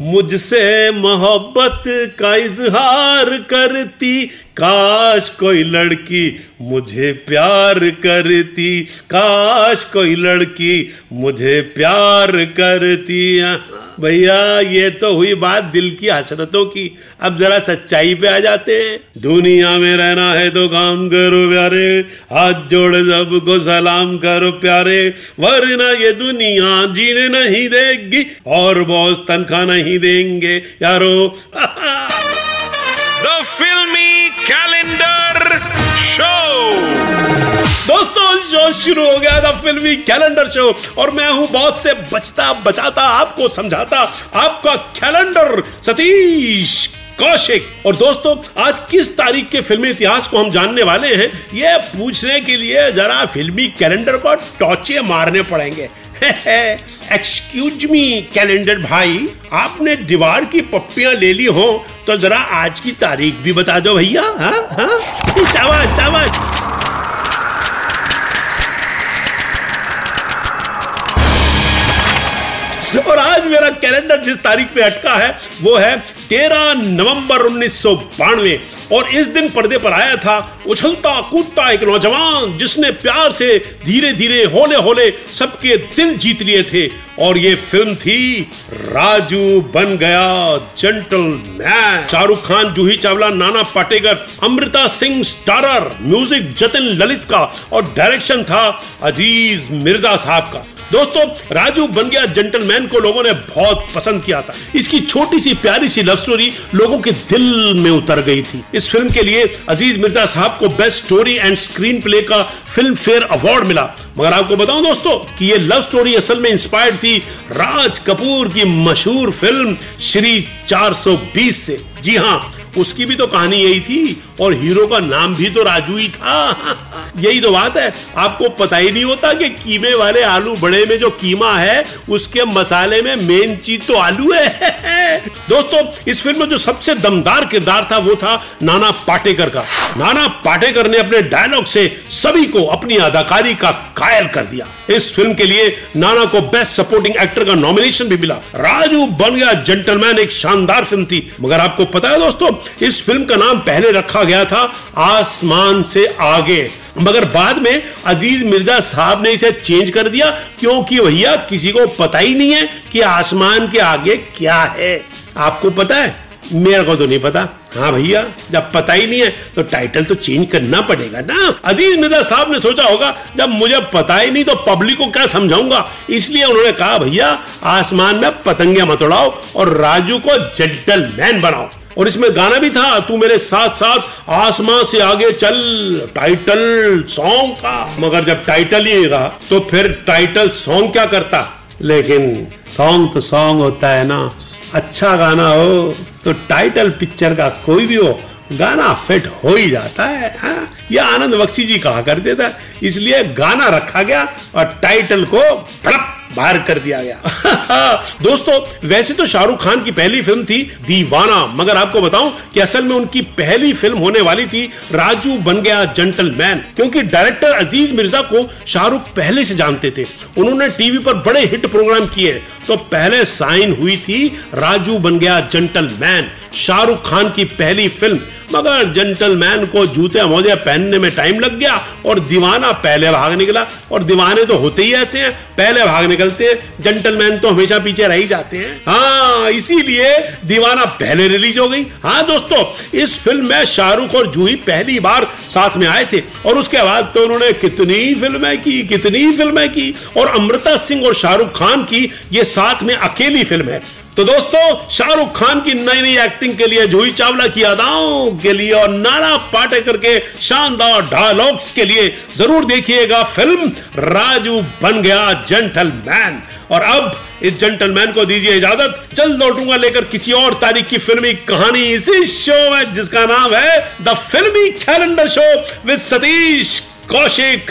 मुझसे मोहब्बत का इजहार करती। काश कोई लड़की मुझे प्यार करती। काश कोई लड़की मुझे प्यार करती। भैया, ये तो हुई बात दिल की हसरतों की। अब जरा सच्चाई पे आ जाते हैं। दुनिया में रहना है तो काम करो प्यारे। हाथ जोड़ सबको सलाम करो प्यारे। वरना ये दुनिया जीने नहीं देगी। और बॉस तनख्वाह नहीं देंगे यारो। द फिल्मी कैलेंडर शो दोस्तों शो शुरू हो गया था फिल्मी कैलेंडर शो और मैं हूँ बहुत से बचता बचाता आपको समझाता आपका कैलेंडर सतीश कौशिक, और दोस्तों, आज किस तारीख के फिल्मी इतिहास को हम जानने वाले हैं, ये पूछने के लिए जरा फिल्मी कैलेंडर को टॉचे मारने पड़ेंगे। एक्सक्यूज मी कैलेंडर भाई, आपने दीवार की पप्पियाँ ले ली हो तो जरा आज की तारीख भी बता दो भैया हाँ हाँ? और आज मेरा कैलेंडर जिस तारीख पे अटका है, वो है तेरह नवंबर उन्नीस सौ बानवे। और इस दिन पर्दे पर आया था, उछलता कूदता एक नौजवान, जिसने प्यार से धीरे धीरे होले होले सबके दिल जीत लिए थे। और ये फ़िल्म थी, Raju Ban Gaya gentleman Shahrukh Khan, Juhi Chawla, Nana Patekar, Amrita Singh starrer music Jatin Lalit का और डायरेक्शन था अज़ीज़ मिर्ज़ा साहब का। दोस्तों, राजू बन गया जेंटलमैन को लोगों ने बहुत पसंद किया था। इसकी छोटी सी, प्यारी सी लव स्टोरी लोगों के दिल में उतर गई थी। इस फ़िल्म के लिए अज़ीज़ मिर्ज़ा साहब को best story and screenplay का फ़िल्म फेयर अवार्ड मिला। मगर आपको बताऊँ दोस्तों, कि ये लव स्टोरी असल में इंस्पायर्ड थी राज कपूर की मशहूर फ़िल्म श्री 420 से। जी हाँ उसकी भी तो कहानी यही थी और हीरो का नाम भी तो राजू ही था। यही तो बात है। आपको पता ही नहीं होता कि कीमे वाले आलू बड़े में जो कीमा है, उसके मसाले में मेन चीज़ तो आलू है। दोस्तों, इस फ़िल्म में जो सबसे दमदार किरदार था, वो था नाना पाटेकर का। नाना पाटेकर ने अपने डायलॉग से सभी को अपनी अदाकारी का कायल कर दिया। इस फ़िल्म के लिए नाना को बेस्ट सपोर्टिंग एक्टर का नॉमिनेशन भी मिला। राजू बन गया जेंटलमैन एक शानदार फ़िल्म थी। मगर आपको पता है दोस्तों, इस फ़िल्म का नाम पहले रखा गया था आसमान से आगे। मगर बाद में अज़ीज़ मिर्ज़ा साहब ने इसे चेंज कर दिया, क्योंकि भैया किसी को पता ही नहीं है कि आसमान के आगे क्या है। आपको पता है? मेरे को तो नहीं पता। हाँ भैया, जब पता ही नहीं है तो टाइटल तो चेंज करना पड़ेगा ना। अज़ीज़ मिर्ज़ा साहब ने सोचा होगा, जब मुझे पता ही नहीं तो पब्लिक को क्या समझाऊँगा? इसलिए उन्होंने कहा, भैया, आसमान में पतंगे मत उड़ाओ और राजू को जेंटलमैन बनाओ। और इसमें गाना भी था, तू मेरे साथ साथ आसमां से आगे चल। टाइटल सॉन्ग का। मगर जब टाइटल ही रहा तो फिर टाइटल सॉन्ग क्या करता? लेकिन सॉन्ग तो सॉन्ग होता है ना। अच्छा गाना हो तो टाइटल पिक्चर का कोई भी हो, गाना फिट हो ही जाता है हाँ? यह आनंद बख्शी जी कहा करते थे। इसलिए गाना रखा गया और टाइटल को फड़प बाहर कर दिया गया। दोस्तों, वैसे तो शाहरुख खान की पहली फ़िल्म थी दीवाना, मगर आपको बताऊँ कि असल में उनकी पहली फ़िल्म होने वाली थी राजू बन गया जेंटलमैन क्योंकि डायरेक्टर अज़ीज़ मिर्ज़ा को शाहरुख पहले से जानते थे। उन्होंने टीवी पर बड़े हिट प्रोग्राम किए। तो पहले साइन हुई थी राजू बन गया जेंटलमैन शाहरुख खान की पहली फ़िल्म। मगर जेंटलमैन को जूते मोजे पहनने में टाइम लग गया और दीवाना पहले भाग निकला। और दीवाने तो होते ही ऐसे हैं, पहले भाग निकलते हैं जेंटलमैन तो हमेशा पीछे रह ही जाते हैं। हाँ इसीलिए दीवाना पहले रिलीज़ हो गई। हाँ दोस्तों, इस फ़िल्म में शाहरुख और जूही पहली बार साथ में आए थे। और उसके बाद तो उन्होंने कितनी फ़िल्में की, कितनी फ़िल्में की, और अमृता सिंह और शाहरुख खान की ये साथ में अकेली फ़िल्म है। तो दोस्तों, शाहरुख खान की नई नई एक्टिंग के लिए जूही चावला की अदाओं के लिए और नाना पाटेकर के शानदार डायलॉग्स के लिए ज़रूर देखिएगा फ़िल्म राजू बन गया जेंटलमैन और अब इस जेंटलमैन को दीजिए इजाज़त। जल्द लौटूँगा लेकर किसी और तारीख की फिल्मी कहानी। इसी शो में जिसका नाम है the Filmi calendar show with Satish Kaushik.